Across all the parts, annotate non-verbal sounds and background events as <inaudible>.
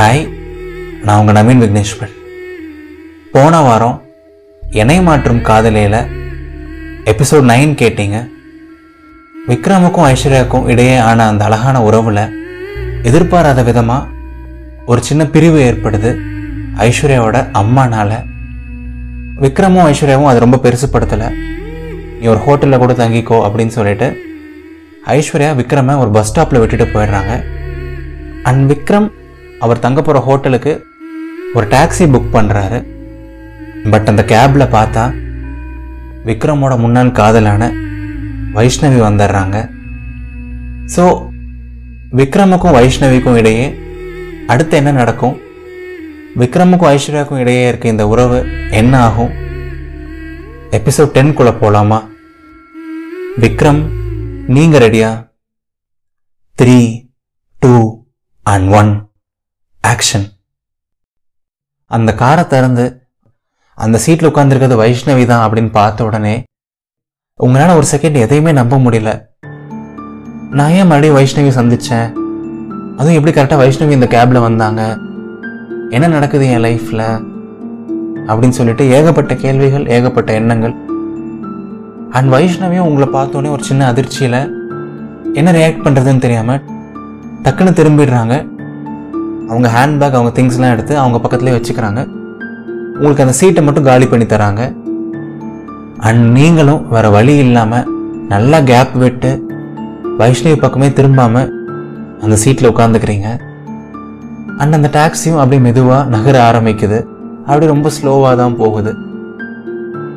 Hi நான் உங்கள் நவீன் விக்னேஸ்வர் போன வாரம் இணை மாற்றும் காதலியில் எபிசோட் நைன் கேட்டீங்க. விக்ரமுக்கும் ஐஸ்வர்யாவுக்கும் இடையே ஆன அந்த அழகான உறவில் எதிர்பாராத விதமாக ஒரு சின்ன பிரிவு ஏற்படுது ஐஸ்வர்யாவோட அம்மானால். விக்ரமும் ஐஸ்வர்யாவும் அது ரொம்ப பெருசுப்படுத்தலை. நீ ஒரு ஹோட்டலில் கூட தங்கிக்கோ அப்படின்னு சொல்லிட்டு ஐஸ்வர்யா விக்ரமை ஒரு பஸ் ஸ்டாப்பில் விட்டுட்டு போயிடுறாங்க. அண்ட் விக்ரம் அவர் தங்க போகிற ஹோட்டலுக்கு ஒரு டாக்ஸி புக் பண்ணுறாரு பட் அந்த கேபில் பார்த்தா விக்ரமோட முன்னாள் காதலான வைஷ்ணவி வந்துடுறாங்க. ஸோ விக்ரமுக்கும் வைஷ்ணவிக்கும் இடையே அடுத்து என்ன நடக்கும்? விக்ரமுக்கும் ஐஸ்வர்யாவுக்கும் இடையே இருக்க இந்த உறவு என்ன ஆகும்? எபிசோட் டென்குள்ளே போகலாமா விக்ரம் நீங்கள் ரெடியா three two and one action அந்த காரை திறந்து அந்த சீட்டில் உட்காந்துருக்கிறது வைஷ்ணவி தான் அப்படின்னு பார்த்த உடனே உங்களால் ஒரு செகண்ட் எதையுமே நம்ப முடியல. நான் ஏன் மறுபடியும் வைஷ்ணவி சந்தித்தேன் அதுவும் எப்படி கரெக்டாக வைஷ்ணவி இந்த கேபில் வந்தாங்க? என்ன நடக்குது என் லைஃப்பில் அப்படின்னு சொல்லிட்டு ஏகப்பட்ட கேள்விகள் ஏகப்பட்ட எண்ணங்கள். அண்ட் வைஷ்ணவியும் உங்களை பார்த்தோன்னே ஒரு சின்ன அதிர்ச்சியில் என்ன ரியாக்ட் பண்ணுறதுன்னு தெரியாமல் டக்குன்னு திரும்பிடுறாங்க. அவங்க ஹேண்ட்பேக் அவங்க திங்ஸ்லாம் எடுத்து அவங்க பக்கத்துலேயே வச்சுக்கிறாங்க. உங்களுக்கு அந்த சீட்டை மட்டும் காலி பண்ணி தராங்க. அண்ட் நீங்களும் வேறு வழி இல்லாமல் நல்லா கேப் விட்டு வைஷ்ணவி பக்கமே திரும்பாமல் அந்த சீட்டில் உட்காந்துக்கிறீங்க அண்ட் அந்த டாக்ஸியும் அப்படியே மெதுவாக நகர ஆரம்பிக்குது. அப்படியே ரொம்ப ஸ்லோவாக தான் போகுது.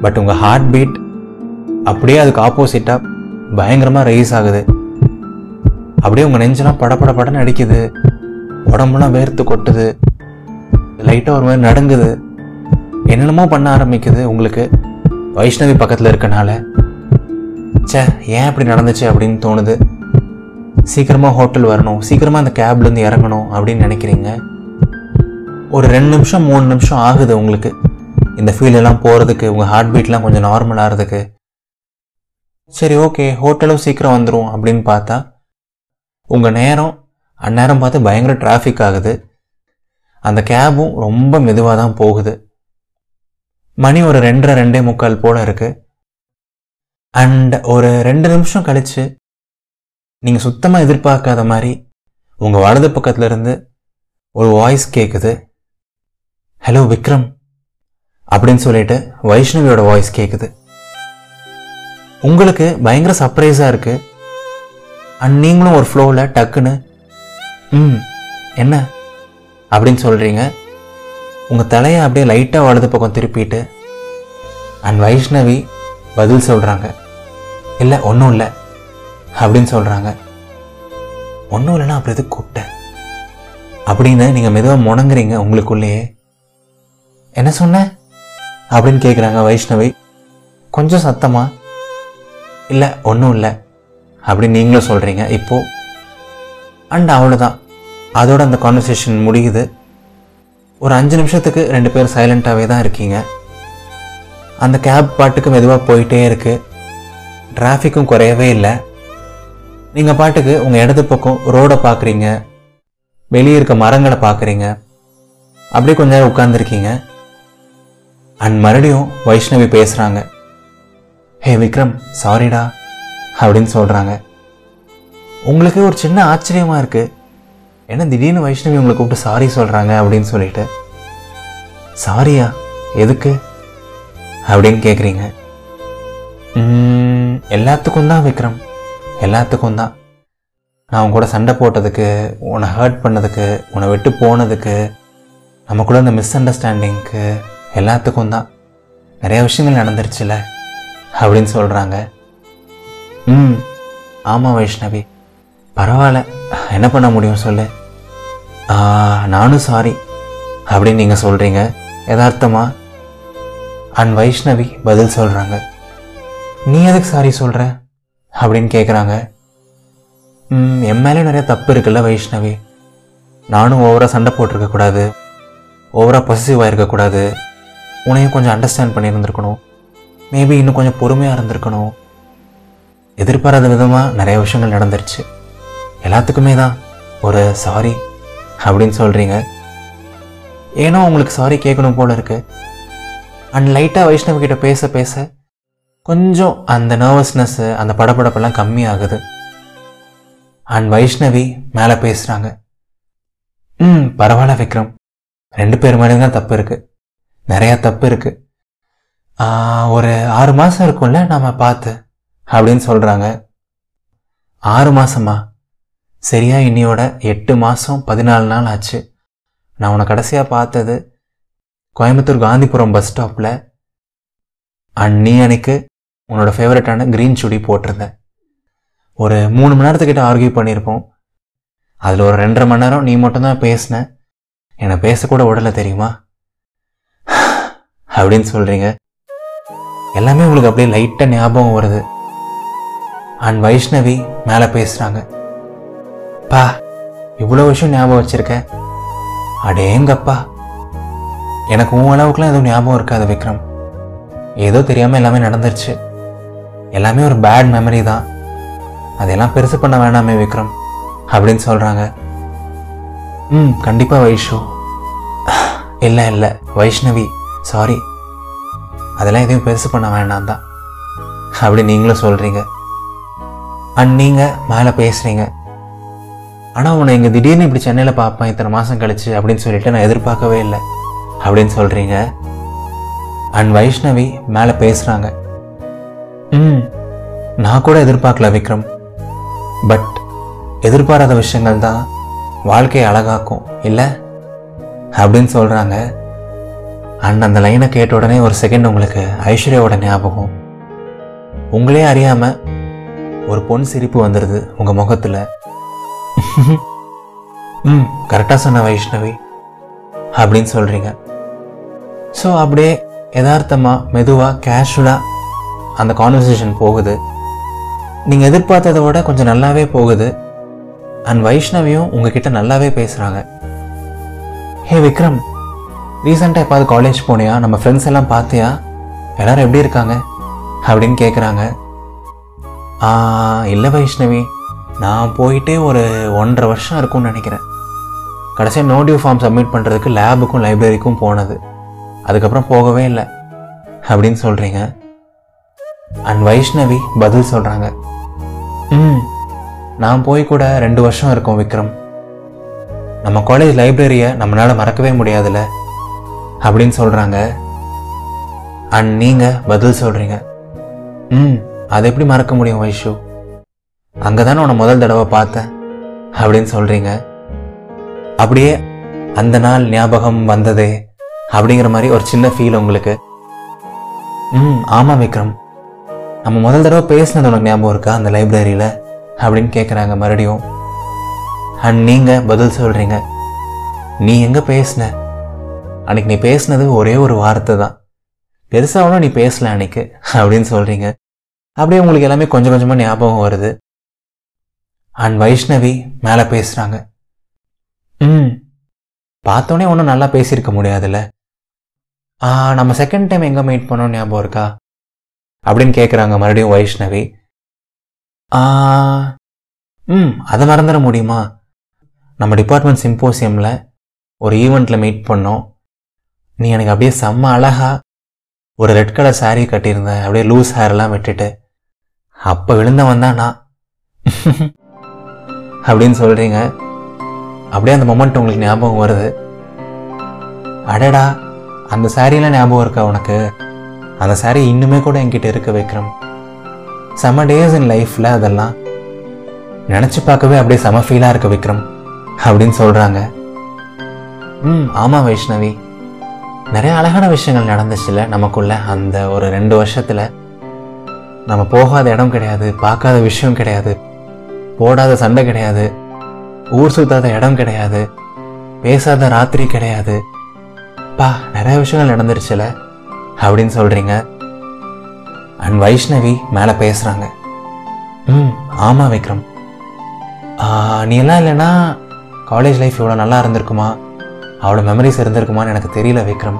பட் உங்கள் ஹார்ட் பீட் அப்படியே அதுக்கு ஆப்போசிட்டாக பயங்கரமாக ரைஸ் ஆகுது. அப்படியே உங்கள் நெஞ்செல்லாம் படப்பட படன்னு அடிக்குது. உடம்புலாம் வேர்த்து கொட்டுது. லைட்டாக ஒரு மாதிரி நடங்குது. என்னென்னமோ பண்ண ஆரம்பிக்குது உங்களுக்கு. வைஷ்ணவி பக்கத்தில் இருக்கனால. ச்சே ஏன் இப்படி நடந்துச்சு அப்படின்னு தோணுது. சீக்கிரமாக ஹோட்டல் வரணும். சீக்கிரமாக அந்த கேப்லேருந்து இறங்கணும் அப்படின்னு நினைக்கிறீங்க. ஒரு ரெண்டு நிமிஷம் மூணு நிமிஷம் ஆகுது உங்களுக்கு. இந்த ஃபீல் எல்லாம் போகிறதுக்கு உங்கள் ஹார்ட் பீட்லாம் கொஞ்சம் நார்மல் ஆகிறதுக்கு சரி ஓகே ஹோட்டலும் சீக்கிரம் வந்துடும் அப்படின்னு பார்த்தா உங்கள் நேரம் அந்நேரம் பார்த்து பயங்கர டிராஃபிக் ஆகுது. அந்த கேபும் ரொம்ப மெதுவாக தான் போகுது. மணி ஒரு ரெண்டரை ரெண்டே முக்கால் போல இருக்கு. அண்ட் ஒரு ரெண்டு நிமிஷம் கழிச்சு நீங்கள் சுத்தமாக எதிர்பார்க்காத மாதிரி உங்கள் வலது பக்கத்துலேருந்து ஒரு வாய்ஸ் கேட்குது ஹலோ விக்ரம் அப்படின்னு சொல்லிட்டு வைஷ்ணவியோட வாய்ஸ் கேட்குது உங்களுக்கு பயங்கர சர்ப்ரைஸாக இருக்குது அண்ட் நீங்களும் ஒரு ஃப்ளோவில் டக்குன்னு ம். என்ன? அப்படின்னு சொல்கிறீங்க உங்கள் தலையை அப்படியே லைட்டாக வலது பக்கம் திருப்பிட்டு அண்ட் வைஷ்ணவி பதில் சொல்கிறாங்க இல்லை ஒன்றும் இல்லை அப்படின்னு சொல்கிறாங்க ஒன்றும் இல்லைன்னா அப்படி எதுக்கு கூப்பிட்டேன் அப்படின்னு நீங்கள் மெதுவாக முணங்குறீங்க உங்களுக்குள்ளேயே. என்ன சொன்ன? அப்படின்னு கேட்குறாங்க வைஷ்ணவி. கொஞ்சம் சத்தமாக இல்லை ஒன்றும் இல்லை அப்படின்னு நீங்களும் சொல்கிறீங்க இப்போது அண்ட் அவ்வளோதான் அதோட அந்த கான்வர்சேஷன் முடியுது. ஒரு அஞ்சு நிமிஷத்துக்கு ரெண்டு பேரும் சைலண்ட்டாகவே தான் இருக்கீங்க. அந்த கேப் பாட்டுக்கு மெதுவாக போயிட்டே இருக்குது டிராஃபிக்கும் குறையவே இல்லை. நீங்கள் பாட்டுக்கு உங்கள் இடது பக்கம் ரோடை பார்க்குறீங்க வெளியே இருக்க மரங்களை பார்க்குறீங்க அப்படியே கொஞ்ச நேரம் உட்காந்துருக்கீங்க அண்ட் மறுபடியும் வைஷ்ணவி பேசுகிறாங்க ஹே விக்ரம் சாரிடா அப்படின்னு சொல்கிறாங்க உங்களுக்கு ஒரு சின்ன ஆச்சரியமாக இருக்குது என்ன திடீர்னு வைஷ்ணவி உங்களை கூப்பிட்டு சாரி சொல்கிறாங்க அப்படின்னு சொல்லிட்டு? சாரியா எதுக்கு? அப்படின்னு கேட்குறீங்க எல்லாத்துக்கும் தான் விக்ரம். எல்லாத்துக்கும் தான். நான் உன் கூட சண்டை போட்டதுக்கு உன்னை ஹர்ட் பண்ணதுக்கு உன்னை விட்டு போனதுக்கு நமக்குள்ள இந்த மிஸ் அண்டர்ஸ்டாண்டிங்க்கு எல்லாத்துக்கும் தான். நிறைய விஷயங்கள் நடந்துருச்சுல? அப்படின்னு சொல்கிறாங்க ம் ஆமாம் வைஷ்ணவி. பரவாயில்ல. என்ன பண்ண முடியும் சொல்லு? நானும் சாரி அப்படின்னு நீங்கள் சொல்கிறீங்க யதார்த்தமா அண்ட் வைஷ்ணவி பதில் சொல்கிறாங்க நீ எதுக்கு சாரி சொல்கிற அப்படின்னு கேட்குறாங்க "ம், என் மேலே நிறைய தப்பு இருக்குல்ல வைஷ்ணவி. நானும் ஓவராக சண்டை போட்டிருக்கக்கூடாது ஓவராக பொசிசிவாக இருக்கக்கூடாது உனையும் கொஞ்சம் அண்டர்ஸ்டாண்ட் பண்ணியிருந்துருக்கணும் மேபி இன்னும் கொஞ்சம் பொறுமையாக இருந்திருக்கணும். எதிர்பாராத விதமாக நிறைய விஷயங்கள் நடந்துருச்சு. எல்லாத்துக்குமே தான் ஒரு சாரி அப்படின்னு சொல்கிறீங்க ஏனோ உங்களுக்கு சாரி கேட்கணும் போல இருக்கு. அண்ட் லைட்டாக வைஷ்ணவி கிட்ட பேச பேச கொஞ்சம் அந்த நர்வஸ்னஸ்ஸு அந்த படபடப்பெல்லாம் கம்மியாகுது. அண்ட் வைஷ்ணவி மேலே பேசுகிறாங்க ம் பரவாயில்ல விக்ரம். ரெண்டு பேர் மேலே தான் தப்பு இருக்குது நிறையா தப்பு இருக்குது ஒரு ஆறு மாதம் இருக்கும்ல நாம் பார்த்து அப்படின்னு சொல்கிறாங்க ஆறு மாதமா சரியா இன்னியோட எட்டு மாதம் பதினாலு நாள் ஆச்சு. நான் உன்னை கடைசியாக பார்த்தது கோயம்புத்தூர் காந்திபுரம் பஸ் ஸ்டாப்பில் அண்ட் நீ அன்னைக்கு உன்னோட ஃபேவரட்டான க்ரீன் சுடி போட்டிருந்தேன். ஒரு மூணு மணி நேரத்துக்கிட்ட ஆர்கியூ பண்ணியிருப்போம். அதில் ஒரு ரெண்டரை மணி நேரம் நீ மட்டும்தான் பேசின. என்னை பேசக்கூட உடலை தெரியுமா? அப்படின்னு சொல்கிறீங்க எல்லாமே உங்களுக்கு அப்படியே லைட்டாக ஞாபகம் வருது. அண்ட் வைஷ்ணவி மேலே பேசுகிறாங்க பா இவ்வளோ விஷயம் ஞாபகம் வச்சுருக்க? அடேங்கப்பா. எனக்கு உன் அளவுக்குலாம் எதுவும் ஞாபகம் இருக்காது விக்ரம். ஏதோ தெரியாமல் எல்லாமே நடந்துருச்சு. எல்லாமே ஒரு பேட் மெமரி தான். அதெல்லாம் பெருசு பண்ண வேணாமே விக்ரம் அப்படின்னு சொல்கிறாங்க ம் கண்டிப்பாக வைஷு. இல்லை இல்லை வைஷ்ணவி சாரி அதெல்லாம் எதையும் பெருசு பண்ண வேண்டாம் தான். அப்படி நீங்களும் சொல்கிறீங்க அண்ட் நீங்கள் மேலே பேசுகிறீங்க ஆனால் உன்னை இங்கே திடீர்னு இப்படி சென்னையில் பார்ப்பேன் இத்தனை மாதம் கழிச்சு அப்படின்னு சொல்லிட்டு நான் எதிர்பார்க்கவே இல்லை. அப்படின்னு சொல்கிறீங்க அண்ட் வைஷ்ணவி மேலே பேசுகிறாங்க ம். நான் கூட எதிர்பார்க்கல விக்ரம். பட் எதிர்பாராத விஷயங்கள் தான் வாழ்க்கையை அழகாக்கும் இல்லை? அப்படின்னு சொல்கிறாங்க அண்ட் அந்த லைனை கேட்ட உடனே ஒரு செகண்ட் உங்களுக்கு ஐஸ்வர்யாவோட ஞாபகம். உங்களே அறியாமல் ஒரு பொன் சிரிப்பு வந்துடுது உங்கள் முகத்தில். ம் கரெக்டாக சொன்ன வைஷ்ணவி. அப்படின்னு சொல்கிறீங்க ஸோ அப்படியே யதார்த்தமாக மெதுவாக கேஷுவலாக அந்த கான்வர்சேஷன் போகுது. நீங்கள் எதிர்பார்த்ததை விட கொஞ்சம் நல்லாவே போகுது. அண்ட் வைஷ்ணவியும் உங்ககிட்ட நல்லாவே பேசுகிறாங்க ஹே விக்ரம் ரீசெண்டாக எப்பாவது காலேஜ் போனியா? நம்ம ஃப்ரெண்ட்ஸ் எல்லாம் பார்த்தியா எல்லோரும் எப்படி இருக்காங்க? அப்படின்னு கேட்குறாங்க இல்லை வைஷ்ணவி. நான் போயிட்டே ஒரு ஒன்றரை வருஷம் இருக்கும்னு நினைக்கிறேன். கடைசியாக நோடியூ ஃபார்ம் சப்மிட் பண்ணுறதுக்கு லேபுக்கும் லைப்ரரிக்கும் போனது. அதுக்கப்புறம் போகவே இல்லை. அப்படின்னு சொல்கிறீங்க அண்ட் வைஷ்ணவி பதில் சொல்கிறாங்க ம் நான் போய் கூட ரெண்டு வருஷம் இருக்கும் விக்ரம். நம்ம காலேஜ் லைப்ரரியை நம்மளால் மறக்கவே முடியாதுல்ல? அப்படின்னு சொல்கிறாங்க அண்ட் நீங்கள் பதில் சொல்கிறீங்க ம் அதை எப்படி மறக்க முடியும் வைஷு? அங்கே தானே உன்னை முதல் தடவை பார்த்தேன் அப்படின்னு சொல்கிறீங்க அப்படியே அந்த நாள் ஞாபகம் வந்ததே அப்படிங்கிற மாதிரி ஒரு சின்ன ஃபீல் உங்களுக்கு. ம் ஆமாம் விக்ரம். நம்ம முதல் தடவை பேசினது உனக்கு ஞாபகம் இருக்கா அந்த லைப்ரரியில் அப்படின்னு கேட்குறாங்க மறுபடியும். அண்ட் நீங்கள் பதில் சொல்கிறீங்க நீ எங்கே பேசின? அன்னைக்கு நீ பேசினது ஒரே ஒரு வார்த்தை தான். பெருசாக ஒன்றும் நீ பேசல அன்னைக்கு அப்படின்னு சொல்கிறீங்க அப்படியே உங்களுக்கு எல்லாமே கொஞ்சம் கொஞ்சமாக ஞாபகம் வருது. அண்ட் வைஷ்ணவி மேலே பேசுகிறாங்க ம். பார்த்தோன்னே ஒன்றும் நல்லா பேசியிருக்க முடியாதுல்ல. நம்ம செகண்ட் டைம் எங்கே மீட் பண்ணோம் ஞாபகம் இருக்கா? அப்படின்னு கேட்குறாங்க மறுபடியும் வைஷ்ணவி ம் அதை மறந்துட முடியுமா? நம்ம டிபார்ட்மெண்ட் சிம்போசியமில் ஒரு ஈவெண்ட்டில் மீட் பண்ணோம். நீ எனக்கு அப்படியே செம்ம அழகா ஒரு ரெட் கலர் saree கட்டியிருந்த அப்படியே லூஸ் ஹேர்லாம் விட்டுட்டு அப்போ விழுந்தவன் தான் நான். <laughs> அப்படின்னு சொல்கிறீங்க அப்படியே அந்த மொமெண்ட் உங்களுக்கு ஞாபகம் வருது. அடடா அந்த சாரியெல்லாம் ஞாபகம் இருக்கா உனக்கு? அந்த saree இன்னுமே கூட என்கிட்ட இருக்க விக்ரம். செம டேஸ் இன் லைஃப்பில் அதெல்லாம். நினச்சி பார்க்கவே அப்படியே செம ஃபீலாக இருக்க விக்ரம் அப்படின்னு சொல்கிறாங்க ம் ஆமாம் வைஷ்ணவி. நிறைய அழகான விஷயங்கள் நடந்துச்சுல்ல நமக்குள்ள அந்த ஒரு ரெண்டு வருஷத்தில். நம்ம போகாத இடம் கிடையாது பார்க்காத விஷயம் கிடையாது. போடாத சண்டை கிடையாது. ஊர் சுத்தாத இடம் கிடையாது. பேசாத ராத்திரி கிடையாது. பா நிறைய விஷயங்கள் நடந்துருச்சுல? அப்படின்னு சொல்கிறீங்க அண்ட் வைஷ்ணவி மேலே பேசுகிறாங்க ம் ஆமாம் விக்ரம். நீ எல்லாம் இல்லைன்னா காலேஜ் லைஃப் இவ்வளோ நல்லா இருந்திருக்குமா? அவ்வளோ மெமரிஸ் இருந்திருக்குமான்னு எனக்கு தெரியல விக்ரம்.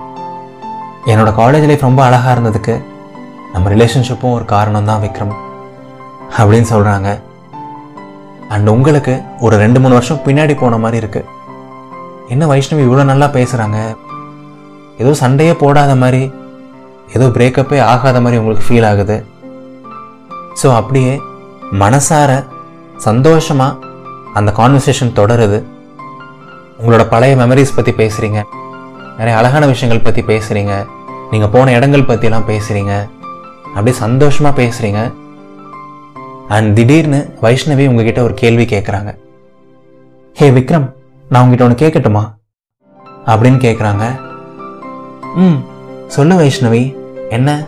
என்னோட காலேஜ் லைஃப் ரொம்ப அழகாக இருந்ததுக்கு நம்ம ரிலேஷன்ஷிப்பும் ஒரு காரணம் தான் விக்ரம். அப்படின்னு சொல்கிறாங்க அண்ட் உங்களுக்கு ஒரு ரெண்டு மூணு வருஷம் பின்னாடி போன மாதிரி இருக்குது என்ன வைஷ்ணவி இவ்வளோ நல்லா பேசுகிறாங்க ஏதோ சண்டையே போடாத மாதிரி ஏதோ பிரேக்கப்பே ஆகாத மாதிரி உங்களுக்கு ஃபீல் ஆகுது. ஸோ அப்படியே மனசார சந்தோஷமாக அந்த கான்வர்சேஷன் தொடருது. உங்களோட பழைய மெமரிஸ் பற்றி பேசுகிறீங்க நிறைய அழகான விஷயங்கள் பற்றி பேசுகிறீங்க நீங்கள் போன இடங்கள் பற்றிலாம் பேசுகிறீங்க அப்படியே சந்தோஷமாக பேசுகிறீங்க அண்ட் திடீர்னு வைஷ்ணவி உங்ககிட்ட ஒரு கேள்வி கேட்குறாங்க ஹே விக்ரம் நான் உங்ககிட்ட ஒன்று கேட்கட்டுமா அப்படின்னு கேட்குறாங்க ம் சொல்லு வைஷ்ணவி என்ன?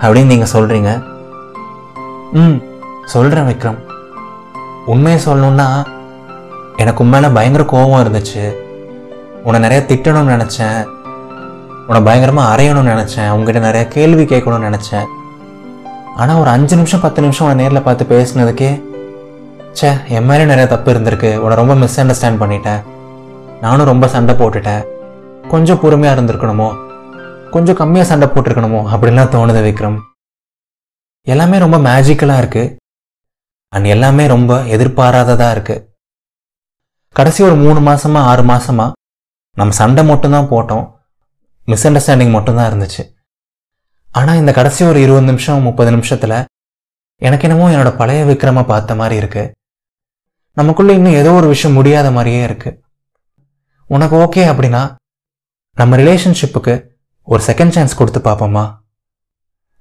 அப்படின்னு நீங்கள் சொல்கிறீங்க ம் சொல்கிறேன் விக்ரம். உண்மையை சொல்லணுன்னா எனக்கு உண்மையில பயங்கர கோபம் இருந்துச்சு. உன்னை நிறைய திட்டணும்னு நினச்சேன். உன்னை பயங்கரமாக அரையணும்னு நினச்சேன். உங்ககிட்ட நிறைய கேள்வி கேட்கணும்னு நினச்சேன். ஆனால் ஒரு அஞ்சு நிமிஷம் பத்து நிமிஷம் உன்னை நேரில் பார்த்து பேசினதுக்கே ச்சே என் மேலே நிறைய தப்பு இருந்திருக்கு. உன்னை ரொம்ப மிஸ் அண்டர்ஸ்டாண்ட் பண்ணிட்டேன். நானும் ரொம்ப சண்டை போட்டுட்டேன். கொஞ்சம் பொறுமையாக இருந்திருக்கணுமோ? கொஞ்சம் கம்மியாக சண்டை போட்டிருக்கணுமோ? அப்படின்லாம் தோணுது விக்ரம். எல்லாமே ரொம்ப மேஜிக்கலாக இருக்குது அண்ட் எல்லாமே ரொம்ப எதிர்பாராததாக இருக்குது கடைசி ஒரு மூணு மாதமாக ஆறு மாதமாக நம்ம சண்டை மட்டும்தான் போட்டோம். மிஸ் அண்டர்ஸ்டாண்டிங் மட்டும்தான் இருந்துச்சு. ஆனால் இந்த கடைசி ஒரு இருபது நிமிஷம் முப்பது நிமிஷத்தில் எனக்கு என்னமோ என்னோட பழைய விக்ரம பார்த்த மாதிரி இருக்கு. நமக்குள்ளே இன்னும் ஏதோ ஒரு விஷயம் முடியாத மாதிரியே இருக்கு. உனக்கு ஓகே அப்படின்னா நம்ம ரிலேஷன்ஷிப்புக்கு ஒரு செகண்ட் சான்ஸ் கொடுத்து பார்ப்போமா?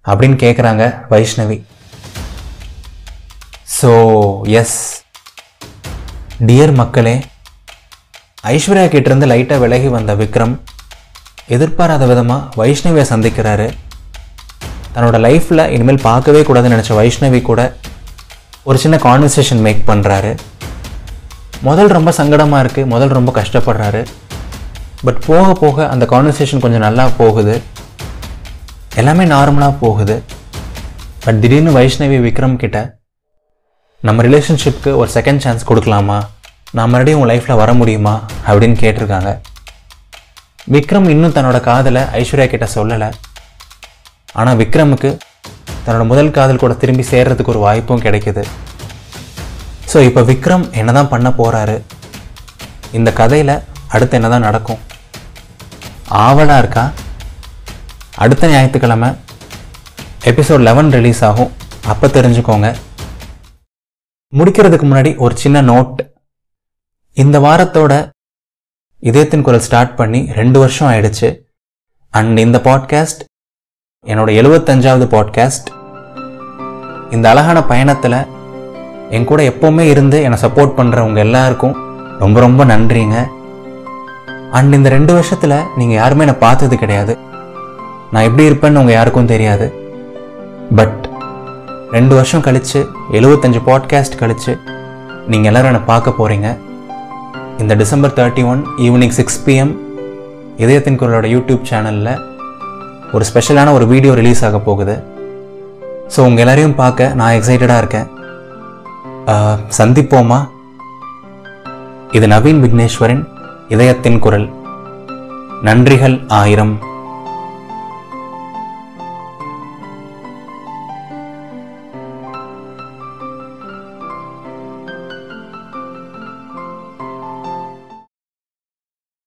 அப்படின்னு கேட்குறாங்க வைஷ்ணவி. ஸோ எஸ் டியர் மக்களே ஐஸ்வர்யா கிட்டேருந்து லைட்டாக விலகி வந்த விக்ரம் எதிர்பாராத விதமாக வைஷ்ணவியை சந்திக்கிறாரு. தன்னோட லைஃப்பில் இனிமேல் பார்க்கவே கூடாதுன்னு நினச்ச வைஷ்ணவி கூட ஒரு சின்ன கான்வர்சேஷன் மேக் பண்ணுறாரு முதல் ரொம்ப சங்கடமாக இருக்குது முதல் ரொம்ப கஷ்டப்படுறாரு. பட் போக போக அந்த கான்வர்சேஷன் கொஞ்சம் நல்லா போகுது. எல்லாமே நார்மலாக போகுது. பட் திடீர்னு வைஷ்ணவி விக்ரம் கிட்ட நம்ம ரிலேஷன்ஷிப்க்கு ஒரு செகண்ட் சான்ஸ் கொடுக்கலாமா? நான் மறுபடியும் உன் லைஃப்பில் வர முடியுமா? அப்படின்னு கேட்டிருக்காங்க. விக்ரம் இன்னும் தன்னோட காதலை ஐஸ்வர்யா கிட்ட சொல்லலை. ஆனால் விக்ரமுக்கு தன்னோட முதல் காதல் கூட திரும்பி சேர்றதுக்கு ஒரு வாய்ப்பும் கிடைக்குது. ஸோ இப்போ விக்ரம் என்னதான் பண்ண போகிறாரு இந்த கதையில் அடுத்து என்னதான் நடக்கும்? ஆவலாக இருக்கா? அடுத்த ஞாயிற்றுக்கிழமை எபிசோட் லெவன் ரிலீஸ் ஆகும். அப்போ தெரிஞ்சுக்கோங்க. முடிக்கிறதுக்கு முன்னாடி ஒரு சின்ன நோட் இந்த வாரத்தோட இதயத்தின் குரல் ஸ்டார்ட் பண்ணி ரெண்டு வருஷம் ஆயிடுச்சு. அண்ட் இந்த பாட்காஸ்ட் என்னோட எழுபத்தஞ்சாவது பாட்காஸ்ட் இந்த அழகான பயணத்தில் என் கூட எப்போவுமே இருந்து என்னை சப்போர்ட் பண்ணுறவங்க எல்லாருக்கும் ரொம்ப ரொம்ப நன்றிங்க. அண்ட் இந்த ரெண்டு வருஷத்தில் நீங்கள் யாருமே என்னை பார்த்தது கிடையாது. நான் எப்படி இருப்பேன்னு உங்கள் யாருக்கும் தெரியாது. பட் ரெண்டு வருஷம் கழித்து எழுபத்தஞ்சு பாட்காஸ்ட் கழித்து நீங்கள் எல்லோரும் என்னை பார்க்க போகிறீங்க இந்த December thirty one evening six PM இதயத்தின் குரலோட யூடியூப் சேனலில் ஒரு ஸ்பெஷலான ஒரு வீடியோ ரிலீஸ் ஆக போகுது. ஸோ உங்கள் எல்லாரையும் பார்க்க நான் எக்ஸைட்டடாக இருக்கேன். சந்திப்போமா இது நவீன் விக்னேஸ்வரின் இதயத்தின் குரல். நன்றிகள் ஆயிரம்.